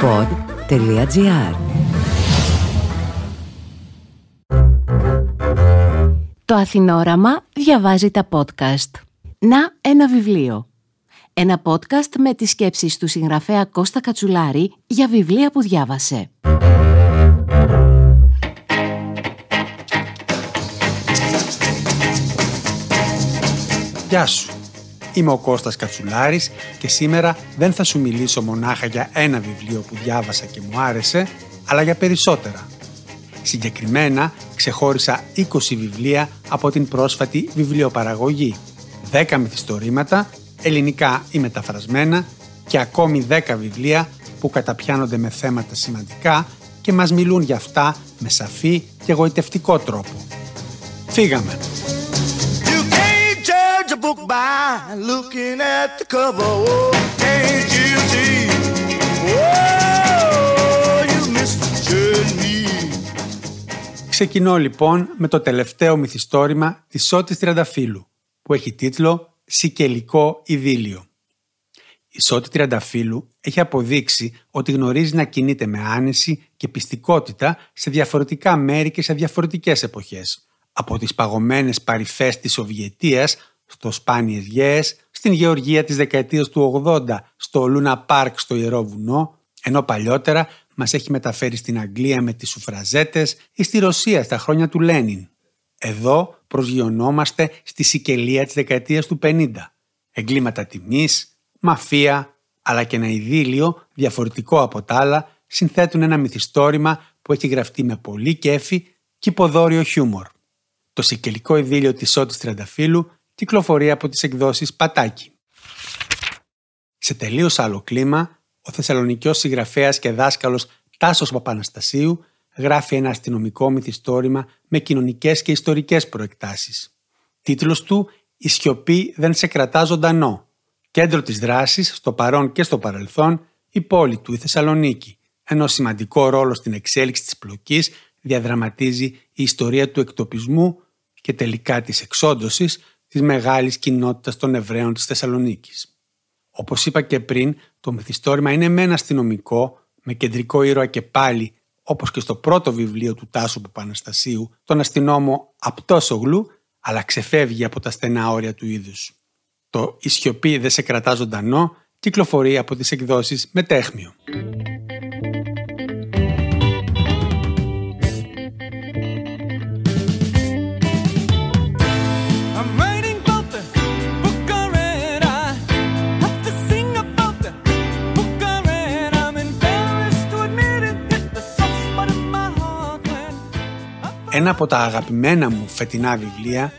pod.gr Το Αθηνόραμα διαβάζει τα podcast. Να ένα βιβλίο. Ένα podcast με τις σκέψεις του συγγραφέα Κώστα Κατσουλάρη για βιβλία που διάβασε. Γεια σου. Είμαι ο Κώστας Κατσουλάρης και σήμερα δεν θα σου μιλήσω μονάχα για ένα βιβλίο που διάβασα και μου άρεσε, αλλά για περισσότερα. Συγκεκριμένα, ξεχώρισα 20 βιβλία από την πρόσφατη βιβλιοπαραγωγή, 10 μυθιστορήματα, ελληνικά ή μεταφρασμένα και ακόμη 10 βιβλία που καταπιάνονται με θέματα σημαντικά και μας μιλούν για αυτά με σαφή και εγωιτευτικό τρόπο. Φύγαμε! Ξεκινώ λοιπόν με το τελευταίο μυθιστόρημα της Σώτης Τριανταφύλου, που έχει τίτλο «Σικελικό Ιδίλιο». Η Σώτη Τριανταφύλου έχει αποδείξει ότι γνωρίζει να κινείται με άνεση και πιστικότητα σε διαφορετικά μέρη και σε διαφορετικές εποχές. Από τις παγωμένες παρυφές της Σοβιετίας στο Σπάνιες Γέες, στην Γεωργία της δεκαετίας του 80 στο Λούνα Πάρκ στο Ιερό Βουνό, ενώ παλιότερα μας έχει μεταφέρει στην Αγγλία με τις σουφραζέτες ή στη Ρωσία στα χρόνια του Λένιν. Εδώ προσγειωνόμαστε στη Σικελία της δεκαετίας του 50. Εγκλήματα τιμής, μαφία, αλλά και ένα ειδήλιο διαφορετικό από τα άλλα συνθέτουν ένα μυθιστόρημα που έχει γραφτεί με πολύ κέφι και υποδόριο χιούμορ. Το σικελικό ειδήλιο της Σώτης Τριανταφύλου κυκλοφορεί από τις εκδόσεις Πατάκη. Σε τελείως άλλο κλίμα, ο Θεσσαλονικιός συγγραφέας και δάσκαλος Τάσος Παπαναστασίου γράφει ένα αστυνομικό μυθιστόρημα με κοινωνικές και ιστορικές προεκτάσεις. Τίτλος του «Η σιωπή δεν σε κρατά ζωντανό». Κέντρο της δράσης, στο παρόν και στο παρελθόν, η πόλη του, η Θεσσαλονίκη, ενώ σημαντικό ρόλο στην εξέλιξη της πλοκής διαδραματίζει η ιστορία του εκτοπισμού και τελικά της εξόντωσης της μεγάλης κοινότητας των Εβραίων της Θεσσαλονίκης. Όπως είπα και πριν, το μυθιστόρημα είναι με ένα αστυνομικό, με κεντρικό ήρωα και πάλι, όπως και στο πρώτο βιβλίο του Τάσου Παπαναστασίου, τον αστυνόμο Απτόσογλου, αλλά ξεφεύγει από τα στενά όρια του είδους. Το «Η σιωπή δεν σε κρατά ζωντανό» κυκλοφορεί από τις εκδόσεις Μετέχμιο. Ένα από τα αγαπημένα μου φετινά βιβλία,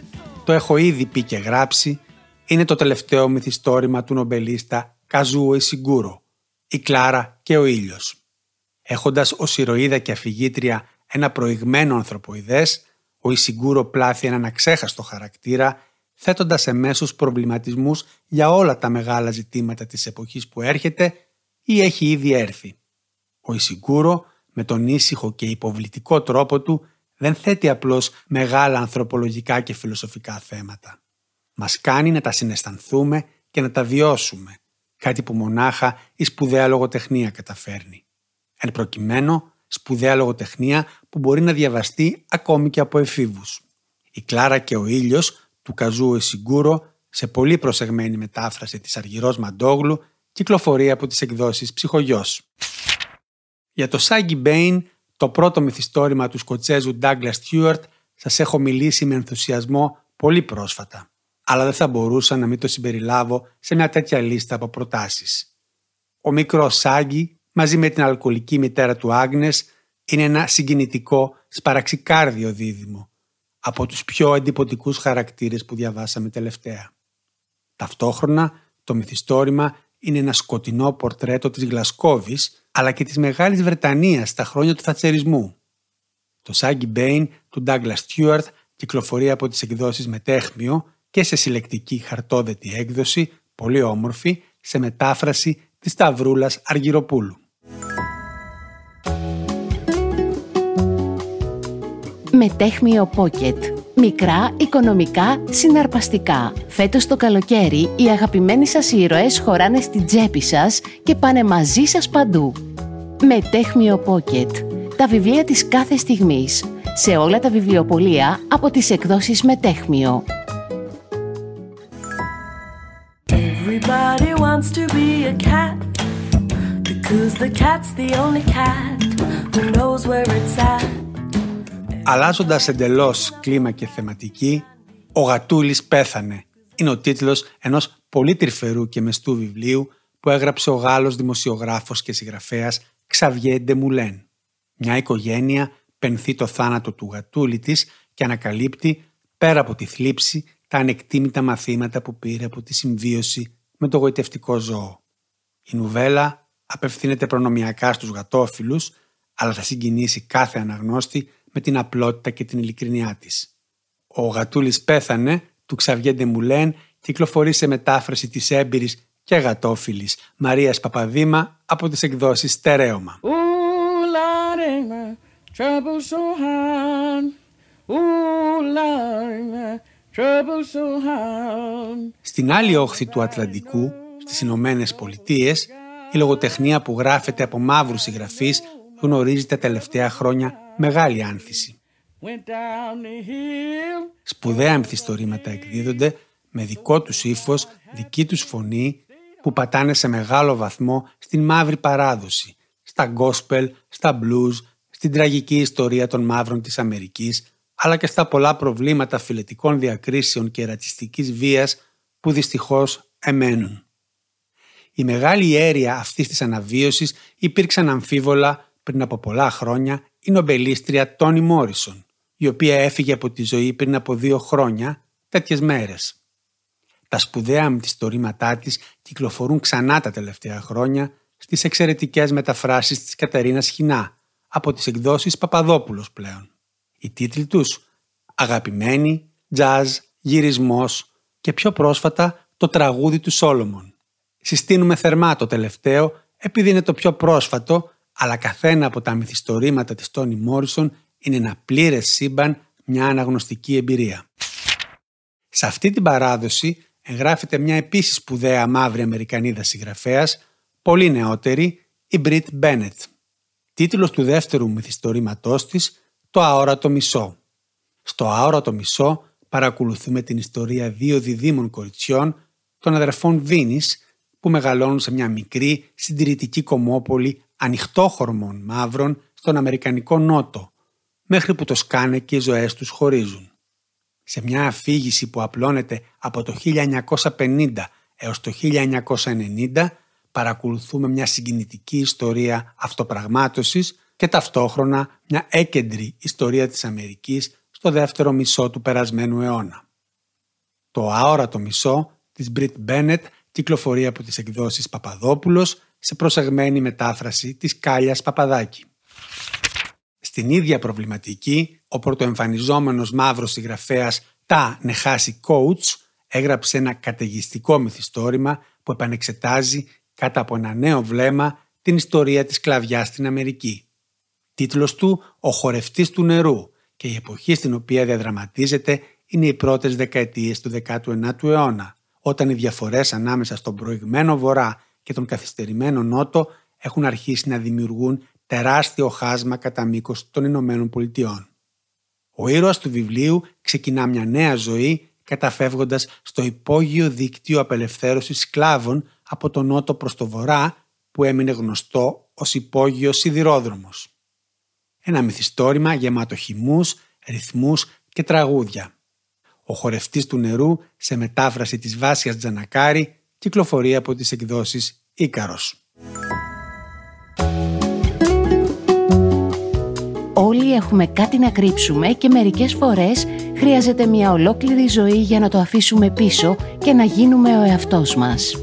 το έχω ήδη πει και γράψει, είναι το τελευταίο μυθιστόρημα του νομπελίστα Καζούο Ισιγκούρο, «Η Κλάρα και ο ήλιος». Έχοντας ως ηρωίδα και αφηγήτρια ένα προηγμένο ανθρωποειδές, ο Ισιγκούρο πλάθει έναν αξέχαστο χαρακτήρα, θέτοντας εμέσως προβληματισμούς για όλα τα μεγάλα ζητήματα της εποχής που έρχεται ή έχει ήδη έρθει. Ο Ισιγκούρο, με τον ήσυχο και υποβλητικό τρόπο του, δεν θέτει απλώς μεγάλα ανθρωπολογικά και φιλοσοφικά θέματα. Μας κάνει να τα συναισθανθούμε και να τα βιώσουμε, κάτι που μονάχα η σπουδαία λογοτεχνία καταφέρνει. Εν προκειμένου, σπουδαία λογοτεχνία που μπορεί να διαβαστεί ακόμη και από εφήβους. Η Κλάρα και ο ήλιος του Καζού Εσιγκούρο σε πολύ προσεγμένη μετάφραση της Αργυρός Μαντόγλου κυκλοφορεί από τις εκδόσεις Ψυχογιός. Για το Σάγκη Μπέιν το πρώτο μυθιστόρημα του Σκοτσέζου Douglas Stewart σας έχω μιλήσει με ενθουσιασμό πολύ πρόσφατα, αλλά δεν θα μπορούσα να μην το συμπεριλάβω σε μια τέτοια λίστα από προτάσεις. Ο μικρός Σάγκη, μαζί με την αλκοολική μητέρα του Άγνες, είναι ένα συγκινητικό σπαραξικάρδιο δίδυμο, από τους πιο εντυπωτικούς χαρακτήρες που διαβάσαμε τελευταία. Ταυτόχρονα, το μυθιστόρημα είναι ένα σκοτεινό πορτρέτο της Γλασκόβης αλλά και της Μεγάλης Βρετανίας στα χρόνια του θατσερισμού. Το Σάγκη Μπέιν του Douglas Stewart κυκλοφορεί από τις εκδόσεις Μετέχμιο και σε συλλεκτική χαρτόδετη έκδοση, πολύ όμορφη, σε μετάφραση της Σταυρούλας Αργυροπούλου. Μετέχμιο Pocket Μικρά, οικονομικά, συναρπαστικά. Φέτος το καλοκαίρι οι αγαπημένοι σας ήρωες χωράνε στην τσέπη σας και πάνε μαζί σας παντού. Μετέχμιο Pocket. Τα βιβλία της κάθε στιγμής. Σε όλα τα βιβλιοπολία από τις εκδόσεις Μετέχμιο. Everybody wants to be a cat Because the cat's the only cat who knows where it's at Αλλάζοντας εντελώς κλίμα και θεματική, ο Γατούλης πέθανε. Είναι ο τίτλος ενός πολύ τρυφερού και μεστού βιβλίου που έγραψε ο Γάλλος δημοσιογράφος και συγγραφέας Ξαβιέ Ντεμουλέν. Μια οικογένεια πενθεί το θάνατο του γατούλη της και ανακαλύπτει, πέρα από τη θλίψη, τα ανεκτήμητα μαθήματα που πήρε από τη συμβίωση με το γοητευτικό ζώο. Η νουβέλα απευθύνεται προνομιακά στους γατόφιλους, αλλά θα συγκινήσει κάθε αναγνώστη με την απλότητα και την ειλικρινιά της. Ο γατούλης πέθανε του Ξαβιέ Ντεμουλέν κυκλοφορεί σε μετάφραση της έμπειρης και γατόφιλης Μαρίας Παπαδήμα από τις εκδόσεις Στερέωμα. Στην άλλη όχθη του Ατλαντικού, στις Ηνωμένες Πολιτείες, η λογοτεχνία που γράφεται από μαύρους συγγραφείς γνωρίζει τα τελευταία χρόνια μεγάλη άνθηση. Σπουδαία μυθιστορήματα εκδίδονται με δικό τους ύφος, δική τους φωνή που πατάνε σε μεγάλο βαθμό στην μαύρη παράδοση, στα gospel, στα blues, στην τραγική ιστορία των μαύρων της Αμερικής, αλλά και στα πολλά προβλήματα φιλετικών διακρίσεων και ρατσιστικής βίας που δυστυχώς εμένουν. Η μεγάλη αίρια αυτής της αναβίωσης υπήρξαν αμφίβολα πριν από πολλά χρόνια η νομπελίστρια Τόνι Μόρισον, η οποία έφυγε από τη ζωή πριν από δύο χρόνια τέτοιες μέρες. Τα σπουδαία μυθιστορήματά της κυκλοφορούν ξανά τα τελευταία χρόνια στις εξαιρετικές μεταφράσεις της Κατερίνας Χινά από τις εκδόσεις Παπαδόπουλος πλέον. Οι τίτλοι τους «Αγαπημένη», «Jazz», «Γυρισμός» και πιο πρόσφατα το τραγούδι του Σόλομον. Συστήνουμε θερμά το τελευταίο επειδή είναι το πιο πρόσφατο αλλά καθένα από τα μυθιστορήματα της Τόνι Μόρισον είναι ένα πλήρες σύμπαν, μια αναγνωστική εμπειρία. Σε αυτή την παράδοση εγγράφεται μια επίσης σπουδαία μαύρη Αμερικανίδα συγγραφέας, πολύ νεότερη, η Μπριτ Μπένετ. Τίτλος του δεύτερου μυθιστορήματός της, «Το αόρατο μισό». Στο αόρατο μισό παρακολουθούμε την ιστορία δύο διδήμων κοριτσιών, των αδερφών Βίνης, που μεγαλώνουν σε μια μικρή συντηρητική κομμόπολη ανοιχτόχορμων μαύρων στον Αμερικανικό Νότο, μέχρι που το σκάνε και οι ζωές τους χωρίζουν σε μια αφήγηση που απλώνεται από το 1950 έως το 1990 παρακολουθούμε μια συγκινητική ιστορία αυτοπραγμάτωσης και ταυτόχρονα μια έκεντρη ιστορία της Αμερικής στο δεύτερο μισό του περασμένου αιώνα. Το αόρατο μισό της Μπριτ Μπένετ κυκλοφορεί από τις εκδόσεις Παπαδόπουλος σε προσεγμένη μετάφραση της Κάλιας Παπαδάκη. Στην ίδια προβληματική, ο πρωτοεμφανιζόμενος μαύρος συγγραφέας Τα Νεχάση Coach έγραψε ένα καταιγιστικό μυθιστόρημα που επανεξετάζει κάτω από ένα νέο βλέμμα την ιστορία της κλαβιάς στην Αμερική. Τίτλος του «Ο χορευτής του νερού» και η εποχή στην οποία διαδραματίζεται είναι οι πρώτες δεκαετίες του 19ου αιώνα, όταν οι διαφορές ανάμεσα στον προηγμένο βορρά και τον καθυστερημένο νότο έχουν αρχίσει να δημιουργούν τεράστιο χάσμα κατά μήκος των Ηνωμένων Πολιτειών. Ο ήρωας του βιβλίου ξεκινά μια νέα ζωή καταφεύγοντας στο υπόγειο δίκτυο απελευθέρωσης σκλάβων από τον νότο προς το βορρά που έμεινε γνωστό ως υπόγειος σιδηρόδρομος. Ένα μυθιστόρημα γεμάτο χυμούς, ρυθμούς και τραγούδια. Ο χορευτής του νερού σε μετάφραση της Βάσιας Τζανακάρη κυκλοφορεί από τις εκδόσεις Ίκαρος. Όλοι έχουμε κάτι να κρύψουμε και μερικές φορές χρειάζεται μια ολόκληρη ζωή για να το αφήσουμε πίσω και να γίνουμε ο εαυτός μας.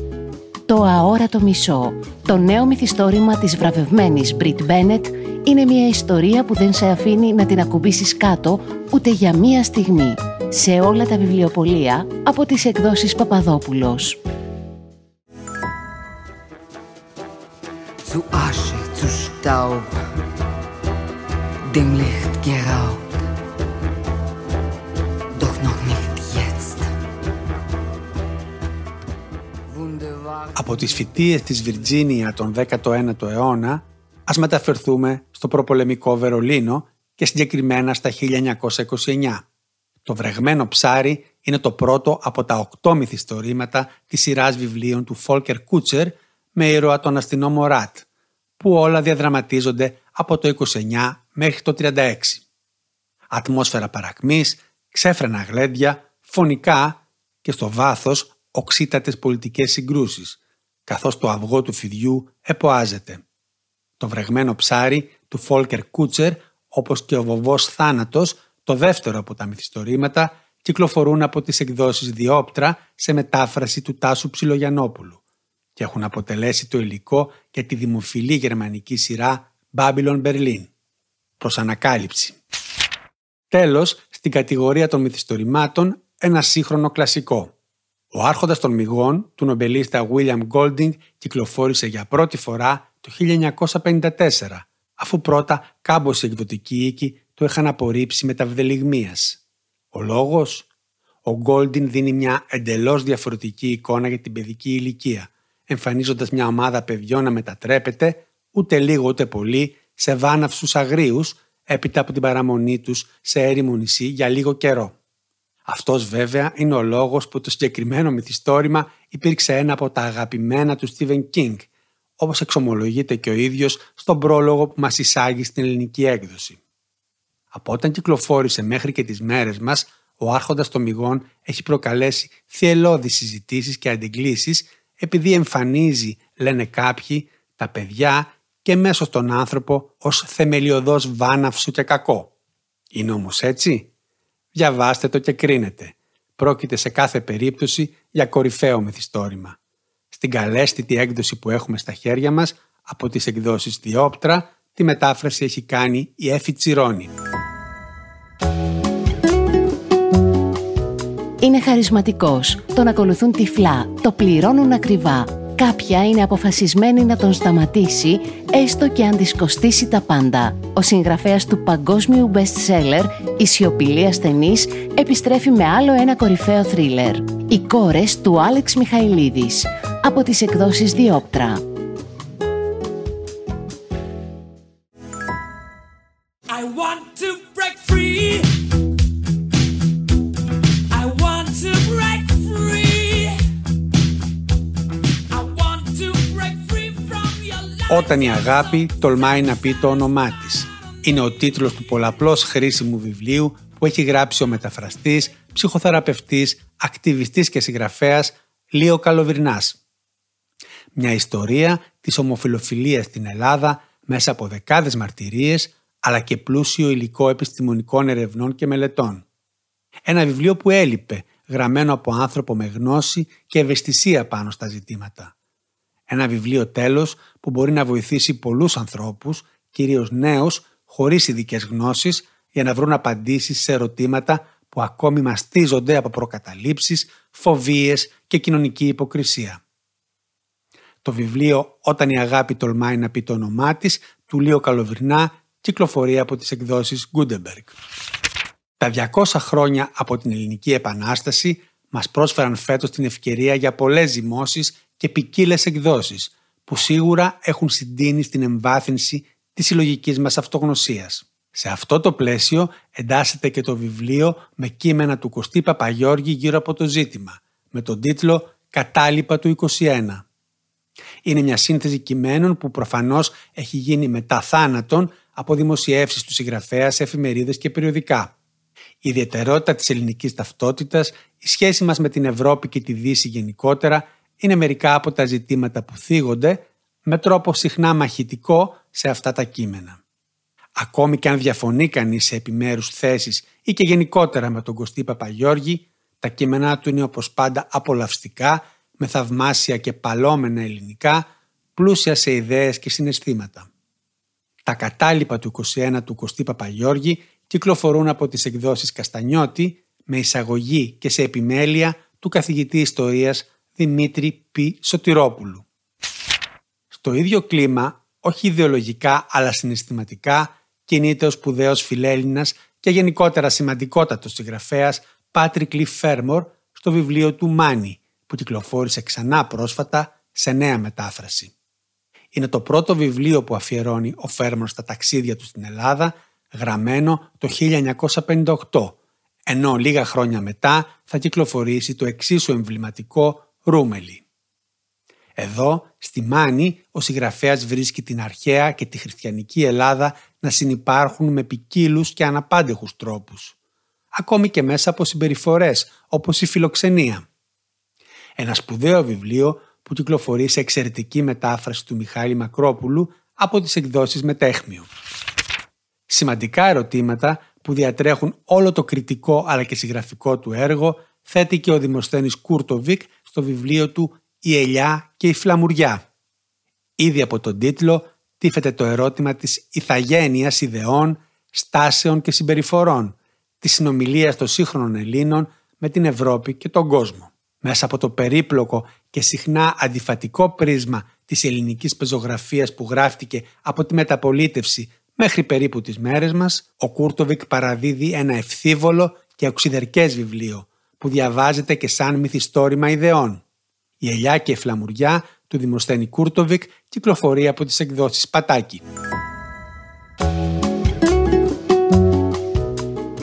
Το αόρατο μισό, το νέο μυθιστόρημα της βραβευμένης Μπριτ Μπένετ, είναι μια ιστορία που δεν σε αφήνει να την ακουμπήσεις κάτω ούτε για μία στιγμή. Σε όλα τα βιβλιοπολία από τις εκδόσεις Παπαδόπουλος. Zu Asche, zu Staub. Dem Licht geraubt. Doch noch nicht jetzt. Από τις φοιτίες της Βιρτζίνια τον 19ο αιώνα, Ας μεταφερθούμε στο προπολεμικό Βερολίνο και συγκεκριμένα στα 1929. Το βρεγμένο ψάρι είναι το πρώτο από τα οκτώ μυθιστορήματα της σειράς βιβλίων του Φόλκερ Κούτσερ με ήρωα τον αστυνόμο Ρατ, που όλα διαδραματίζονται από το 29 μέχρι το 36. Ατμόσφαιρα παρακμής, ξέφρενα γλέντια, φωνικά και στο βάθος οξύτατες πολιτικές συγκρούσεις, καθώς το αυγό του φιδιού εποάζεται. Το βρεγμένο ψάρι του Φόλκερ Κούτσερ, όπως και ο βοβός θάνατος, το δεύτερο από τα μυθιστορήματα, κυκλοφορούν από τις εκδόσεις Διόπτρα σε μετάφραση του Τάσου Ψιλογιανόπουλου και έχουν αποτελέσει το υλικό για τη δημοφιλή γερμανική σειρά Babylon Berlin. Προς ανακάλυψη. Τέλος, στην κατηγορία των μυθιστορημάτων, ένα σύγχρονο κλασικό. Ο Άρχοντας των Μυγών του νομπελίστα William Golding κυκλοφόρησε για πρώτη φορά το 1954, αφού πρώτα κάμποσοι εκδοτικοί οίκοι το είχαν απορρίψει με τα βδελιγμίας. Ο λόγος; Ο Golding δίνει μια εντελώς διαφορετική εικόνα για την παιδική ηλικία, εμφανίζοντας μια ομάδα παιδιών να μετατρέπεται, ούτε λίγο ούτε πολύ, σε βάναυσους αγρίους, έπειτα από την παραμονή τους σε έρημο νησί για λίγο καιρό. Αυτός βέβαια είναι ο λόγος που το συγκεκριμένο μυθιστόρημα υπήρξε ένα από τα αγαπημένα του Stephen King, όπως εξομολογείται και ο ίδιος στον πρόλογο που μας εισάγει στην ελληνική έκδοση. Από όταν κυκλοφόρησε μέχρι και τις μέρες μας, ο Άρχοντας των Μυγών έχει προκαλέσει θυελώδεις συζητήσεις και αντιγκλήσεις επειδή εμφανίζει, λένε κάποιοι, τα παιδιά και μέσω στον άνθρωπο ως θεμελιωδός βάναυσο και κακό. Είναι όμως έτσι; Διαβάστε το και κρίνετε. Πρόκειται σε κάθε περίπτωση για κορυφαίο μυθιστόρημα. Στην καλέσθητη έκδοση που έχουμε στα χέρια μας από τις εκδόσεις Διόπτρα, τη μετάφραση έχει κάνει η Έφη Τσιρόνη. Είναι χαρισματικός, τον ακολουθούν τυφλά, το πληρώνουν ακριβά. Κάποια είναι αποφασισμένοι να τον σταματήσει, έστω και αν της τα πάντα. Ο συγγραφέας του παγκόσμιου best-seller, η σιωπηλή ασθενής, επιστρέφει με άλλο ένα κορυφαίο θρίλερ. Οι κόρες του Άλεξ Μιχαηλίδης, από τις εκδόσεις Διόπτρα. Όταν η αγάπη τολμάει να πει το όνομά της. Είναι ο τίτλος του πολλαπλώς χρήσιμου βιβλίου που έχει γράψει ο μεταφραστής, ψυχοθεραπευτής, ακτιβιστής και συγγραφέας Λίο Καλοβυρνάς. Μια ιστορία της ομοφιλοφιλίας στην Ελλάδα μέσα από δεκάδες μαρτυρίες αλλά και πλούσιο υλικό επιστημονικών ερευνών και μελετών. Ένα βιβλίο που έλειπε, γραμμένο από άνθρωπο με γνώση και ευαισθησία πάνω στα ζητήματα. Ένα βιβλίο τέλος που μπορεί να βοηθήσει πολλούς ανθρώπους, κυρίως νέους, χωρίς ειδικές γνώσεις, για να βρουν απαντήσεις σε ερωτήματα που ακόμη μαστίζονται από προκαταλήψεις, φοβίες και κοινωνική υποκρισία. Το βιβλίο «Όταν η αγάπη τολμάει να πει το όνομά της» του Λίο Καλοβρινά κυκλοφορεί από τις εκδόσεις Gutenberg. Τα 200 χρόνια από την Ελληνική Επανάσταση μας πρόσφεραν φέτος την ευκαιρία για πολλές ζυμώσεις και ποικίλες εκδόσεις που σίγουρα έχουν συντείνει στην εμβάθυνση της συλλογικής μας αυτογνωσίας. Σε αυτό το πλαίσιο εντάσσεται και το βιβλίο με κείμενα του Κωστή Παπαγιώργη γύρω από το ζήτημα, με τον τίτλο «Κατάλοιπα του 21». Είναι μια σύνθεση κειμένων που προφανώς έχει γίνει μετά θάνατον από δημοσιεύσεις του συγγραφέας σε εφημερίδες και περιοδικά. Η ιδιαιτερότητα της ελληνικής ταυτότητας, η σχέση μας με την Ευρώπη και τη Δύση γενικότερα είναι μερικά από τα ζητήματα που θίγονται με τρόπο συχνά μαχητικό σε αυτά τα κείμενα. Ακόμη και αν διαφωνεί κανείς σε επιμέρους θέσεις ή και γενικότερα με τον Κωστή Παπαγιώργη, τα κείμενά του είναι όπως πάντα απολαυστικά, με θαυμάσια και παλόμενα ελληνικά, πλούσια σε ιδέες και συναισθήματα. Τα κατάλοιπα του 21 του Κωστή Παπαγιώργη κυκλοφορούν από τις εκδόσεις Καστανιώτη με εισαγωγή και σε επιμέλεια του καθηγητή ιστορίας Δημήτρη Π. Σωτηρόπουλου. Στο ίδιο κλίμα, όχι ιδεολογικά αλλά συναισθηματικά, κινείται ο σπουδαίος φιλέλληνας και γενικότερα σημαντικότατος συγγραφέας Πάτρικ Λι Φέρμορ στο βιβλίο του «Μάνι» που κυκλοφόρησε ξανά πρόσφατα σε νέα μετάφραση. Είναι το πρώτο βιβλίο που αφιερώνει ο Φέρμαν στα ταξίδια του στην Ελλάδα, γραμμένο το 1958, ενώ λίγα χρόνια μετά θα κυκλοφορήσει το εξίσου εμβληματικό Ρούμελι. Εδώ, στη Μάνη, ο συγγραφέας βρίσκει την αρχαία και τη χριστιανική Ελλάδα να συνυπάρχουν με ποικίλους και αναπάντεχους τρόπους. Ακόμη και μέσα από συμπεριφορές, όπως η φιλοξενία. Ένα σπουδαίο βιβλίο που κυκλοφορεί σε εξαιρετική μετάφραση του Μιχάλη Μακρόπουλου από τις εκδόσεις Μεταίχμιο. Σημαντικά ερωτήματα που διατρέχουν όλο το κριτικό αλλά και συγγραφικό του έργο θέτει και ο Δημοσθένης Κούρτοβικ στο βιβλίο του «Η ελιά και η φλαμουριά». Ήδη από τον τίτλο τίθεται το ερώτημα της ιθαγένειας ιδεών, στάσεων και συμπεριφορών, της συνομιλίας των σύγχρονων Ελλήνων με την Ευρώπη και τον κόσμο. Μέσα από το περίπλοκο και συχνά αντιφατικό πρίσμα της ελληνικής πεζογραφίας που γράφτηκε από τη μεταπολίτευση μέχρι περίπου τις μέρες μας, ο Κούρτοβικ παραδίδει ένα ευθύβολο και οξυδερκές βιβλίο που διαβάζεται και σαν μυθιστόρημα ιδεών. Η ελιά και η φλαμουριά του Δημοσθένη Κούρτοβικ κυκλοφορεί από τις εκδόσεις Πατάκη.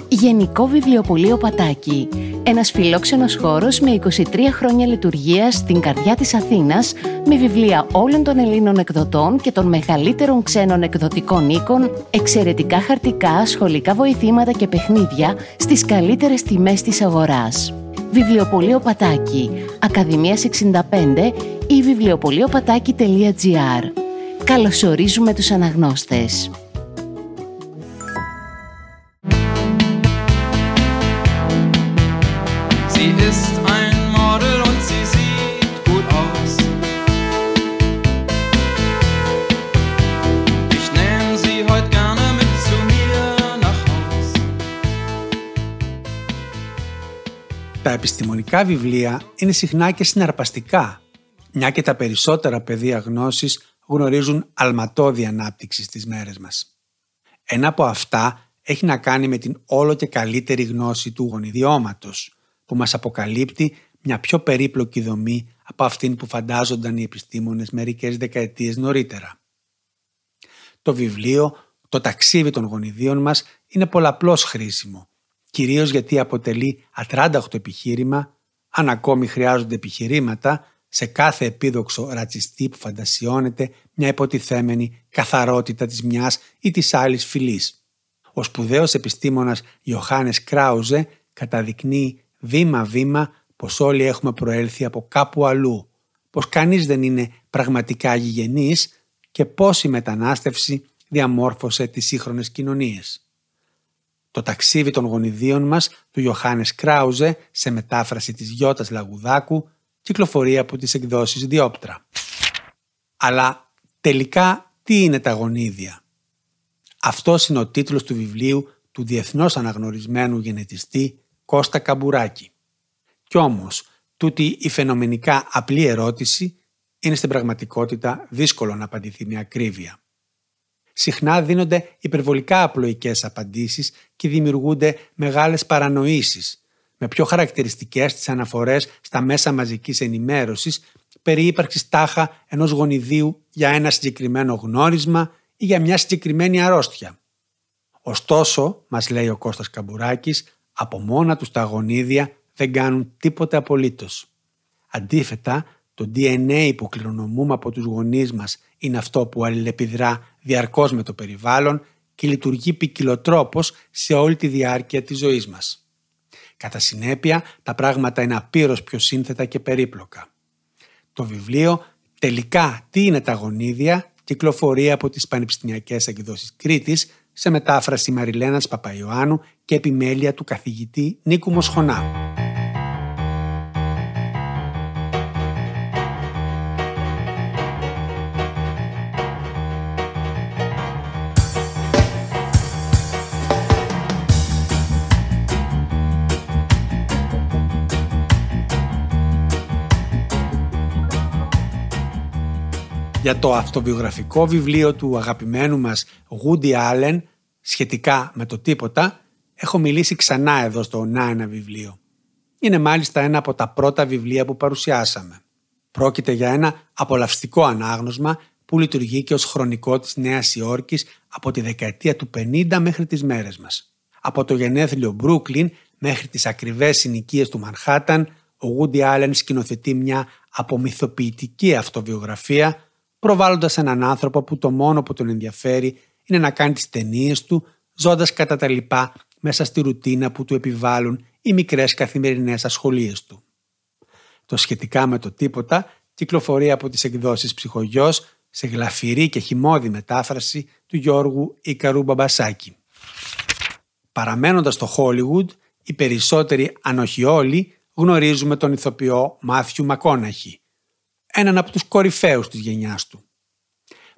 Γενικό Βιβλιοπωλείο Πατάκη. Ένας φιλόξενος χώρος με 23 χρόνια λειτουργία στην καρδιά της Αθήνας με βιβλία όλων των Ελλήνων εκδοτών και των μεγαλύτερων ξένων εκδοτικών οίκων, εξαιρετικά χαρτικά, σχολικά βοηθήματα και παιχνίδια στις καλύτερες τιμές της αγοράς. Βιβλιοπωλείο Πατάκη, Ακαδημίας 65 ή βιβλιοπωλείοπατάκη.gr. Καλωσορίζουμε τους αναγνώστες. Επιστημονικά βιβλία είναι συχνά και συναρπαστικά, μια και τα περισσότερα πεδία γνώσης γνωρίζουν αλματώδη ανάπτυξη στις μέρες μας. Ένα από αυτά έχει να κάνει με την όλο και καλύτερη γνώση του γονιδιώματος, που μας αποκαλύπτει μια πιο περίπλοκη δομή από αυτήν που φαντάζονταν οι επιστήμονες μερικές δεκαετίες νωρίτερα. Το βιβλίο «Το ταξίδι των γονιδίων μας» είναι πολλαπλώς χρήσιμο κυρίως γιατί αποτελεί ατράνταχτο επιχείρημα, αν ακόμη χρειάζονται επιχειρήματα, σε κάθε επίδοξο ρατσιστή που φαντασιώνεται μια υποτιθέμενη καθαρότητα της μιας ή της άλλης φυλής. Ο σπουδαίος επιστήμονας Ιωάννης Κράουζε καταδεικνύει βήμα-βήμα πως όλοι έχουμε προέλθει από κάπου αλλού, πως κανείς δεν είναι πραγματικά γηγενής και πως η μετανάστευση διαμόρφωσε τις σύγχρονες κοινωνίες. Το ταξίδι των γονιδίων μας του Ιωάννης Κράουζε σε μετάφραση της Γιώτας Λαγουδάκου κυκλοφορεί από τις εκδόσεις Διόπτρα. Αλλά τελικά τι είναι τα γονίδια; Αυτός είναι ο τίτλος του βιβλίου του διεθνώς αναγνωρισμένου γενετιστή Κώστα Καμπουράκη. Κι όμως, τούτη η φαινομενικά απλή ερώτηση είναι στην πραγματικότητα δύσκολο να απαντηθεί με ακρίβεια συχνά δίνονται υπερβολικά απλοϊκές απαντήσεις και δημιουργούνται μεγάλες παρανοήσεις, με πιο χαρακτηριστικές τις αναφορές στα μέσα μαζικής ενημέρωσης περί ύπαρξης τάχα ενός γονιδίου για ένα συγκεκριμένο γνώρισμα ή για μια συγκεκριμένη αρρώστια. Ωστόσο, μας λέει ο Κώστας Καμπουράκης, από μόνα τους τα γονίδια δεν κάνουν τίποτε απολύτως. Αντίθετα, το DNA που κληρονομούμε από τους γονείς μας είναι αυτό που αλληλεπιδρά διαρκώς με το περιβάλλον και λειτουργεί ποικιλοτρόπως σε όλη τη διάρκεια της ζωής μας. Κατά συνέπεια, τα πράγματα είναι απείρως πιο σύνθετα και περίπλοκα. Το βιβλίο «Τελικά τι είναι τα γονίδια» κυκλοφορεί από τις Πανεπιστημιακές Εκδόσεις Κρήτης σε μετάφραση Μαριλένας Παπαϊωάννου και επιμέλεια του καθηγητή Νίκου Μοσχονά. Για το αυτοβιογραφικό βιβλίο του αγαπημένου μας Woody Allen σχετικά με το τίποτα, έχω μιλήσει ξανά εδώ στο «Να ένα βιβλίο». Είναι μάλιστα ένα από τα πρώτα βιβλία που παρουσιάσαμε. Πρόκειται για ένα απολαυστικό ανάγνωσμα που που λειτουργεί και ως χρονικό της Νέας Υόρκης από τη δεκαετία του 50 μέχρι τις μέρες μας. Από το γενέθλιο Μπρούκλιν μέχρι τις ακριβές συνοικίες του Μανχάταν, ο Woody Allen σκηνοθετεί μια απομυθοποιητική αυτοβιογραφία, προβάλλοντας έναν άνθρωπο που το μόνο που τον ενδιαφέρει είναι να κάνει τις ταινίες του, ζώντας κατά τα λοιπά μέσα στη ρουτίνα που του επιβάλλουν οι μικρές καθημερινές ασχολίες του. Το σχετικά με το τίποτα κυκλοφορεί από τις εκδόσεις ψυχογιός σε γλαφυρή και χυμώδη μετάφραση του Γιώργου Ικαρού Μπαμπασάκη. Παραμένοντας στο Hollywood, οι περισσότεροι, αν όχι όλοι, γνωρίζουμε τον ηθοποιό Μάθιου Μακόναχη, έναν από τους κορυφαίους της γενιάς του.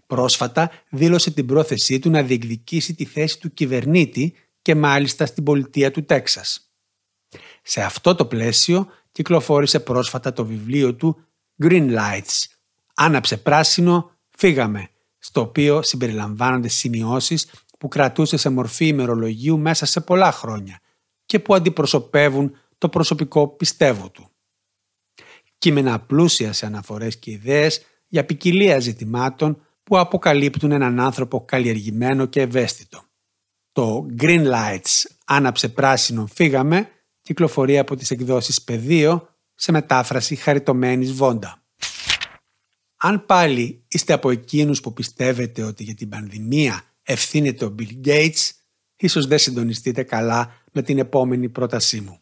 Πρόσφατα δήλωσε την πρόθεσή του να διεκδικήσει τη θέση του κυβερνήτη και μάλιστα στην πολιτεία του Τέξας. Σε αυτό το πλαίσιο κυκλοφόρησε πρόσφατα το βιβλίο του Green Lights. Άναψε πράσινο, φύγαμε, στο οποίο συμπεριλαμβάνονται σημειώσεις που κρατούσε σε μορφή ημερολογίου μέσα σε πολλά χρόνια και που αντιπροσωπεύουν το προσωπικό πιστεύω του. Κείμενα πλούσια σε αναφορές και ιδέες για ποικιλία ζητημάτων που αποκαλύπτουν έναν άνθρωπο καλλιεργημένο και ευαίσθητο. Το Green Lights «Άναψε πράσινο, φύγαμε» κυκλοφορεί από τις εκδόσεις Πεδίο σε μετάφραση χαριτωμένης Βόντα. Αν πάλι είστε από εκείνους που πιστεύετε ότι για την πανδημία ευθύνεται ο Bill Gates, ίσως δεν συντονιστείτε καλά με την επόμενη πρότασή μου.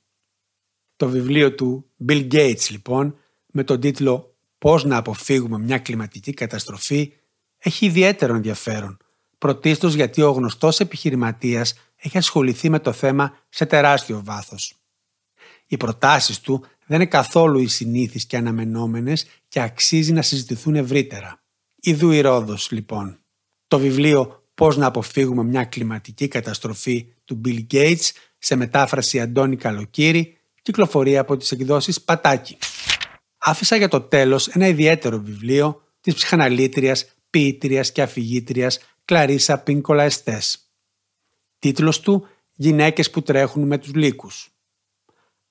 Το βιβλίο του Bill Gates λοιπόν με τον τίτλο «Πώς να αποφύγουμε μια κλιματική καταστροφή» έχει ιδιαίτερο ενδιαφέρον, πρωτίστως γιατί ο γνωστός επιχειρηματίας έχει ασχοληθεί με το θέμα σε τεράστιο βάθος. Οι προτάσεις του δεν είναι καθόλου οι συνήθεις και αναμενόμενες και αξίζει να συζητηθούν ευρύτερα. Ιδού η Ρόδος, λοιπόν. Το βιβλίο «Πώς να αποφύγουμε μια κλιματική καταστροφή» του Bill Gates σε μετάφραση Αντώνη Καλοκύρη κυκλοφορεί από τις εκδόσεις Πατάκη. Άφησα για το τέλος ένα ιδιαίτερο βιβλίο της ψυχαναλήτριας, ποιήτριας και αφηγήτριας Κλαρίσα Πίνκολα Εστές. Τίτλος του «Γυναίκες που τρέχουν με τους λύκους»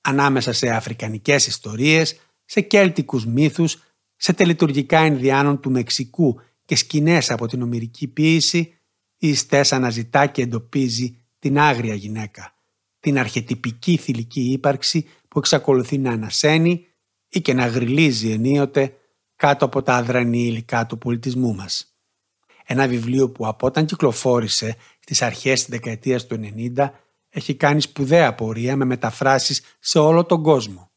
ανάμεσα σε αφρικανικές ιστορίες, σε κέλτικους μύθους, σε τελετουργικά Ινδιάνων του Μεξικού και σκηνές από την ομυρική ποίηση, η Στές αναζητά και εντοπίζει την άγρια γυναίκα, την αρχετυπική θηλυκή ύπαρξη που εξακολουθεί να ανασένει ή και να γριλίζει ενίοτε κάτω από τα αδρανή υλικά του πολιτισμού μας. Ένα βιβλίο που από όταν κυκλοφόρησε στις αρχές της δεκαετίας του 90 έχει κάνει σπουδαία πορεία με μεταφράσεις σε όλο τον κόσμο.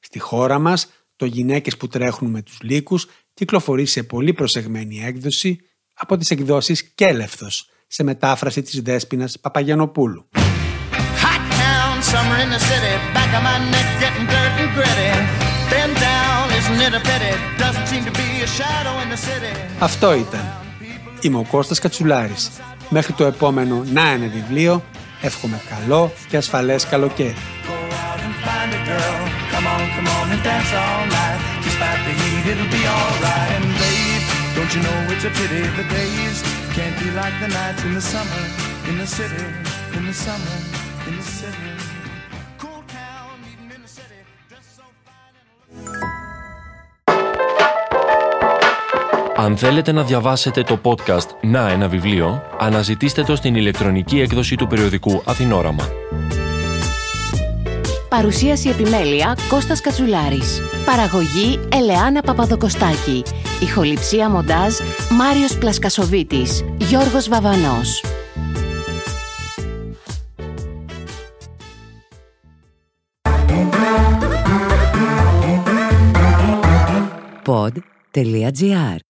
Στη χώρα μας, το «Γυναίκες που τρέχουν με τους λύκους» κυκλοφορεί σε πολύ προσεγμένη έκδοση από τις εκδόσεις «Κέλευθος» σε μετάφραση της Δέσποινας Παπαγιανοπούλου. Αυτό ήταν. Είμαι ο Κώστας Κατσουλάρης. Μέχρι το επόμενο «Να ένα βιβλίο» Εύχομαι καλό και ασφαλές καλοκαίρι. Don't you know it's a pity the days can't be like the nights in the summer, in the city, in the summer, in the city. Αν θέλετε να διαβάσετε το podcast «Να ένα βιβλίο», αναζητήστε το στην ηλεκτρονική έκδοση του περιοδικού Αθηνόραμα. Παρουσίαση επιμέλεια Κώστας Κατσουλάρης. Παραγωγή Ελεάνα Παπαδοκοστάκη. Ηχοληψία μοντάζ Μάριος Πλασκασοβίτης. Γιώργος Βαβανός. Pod.gr.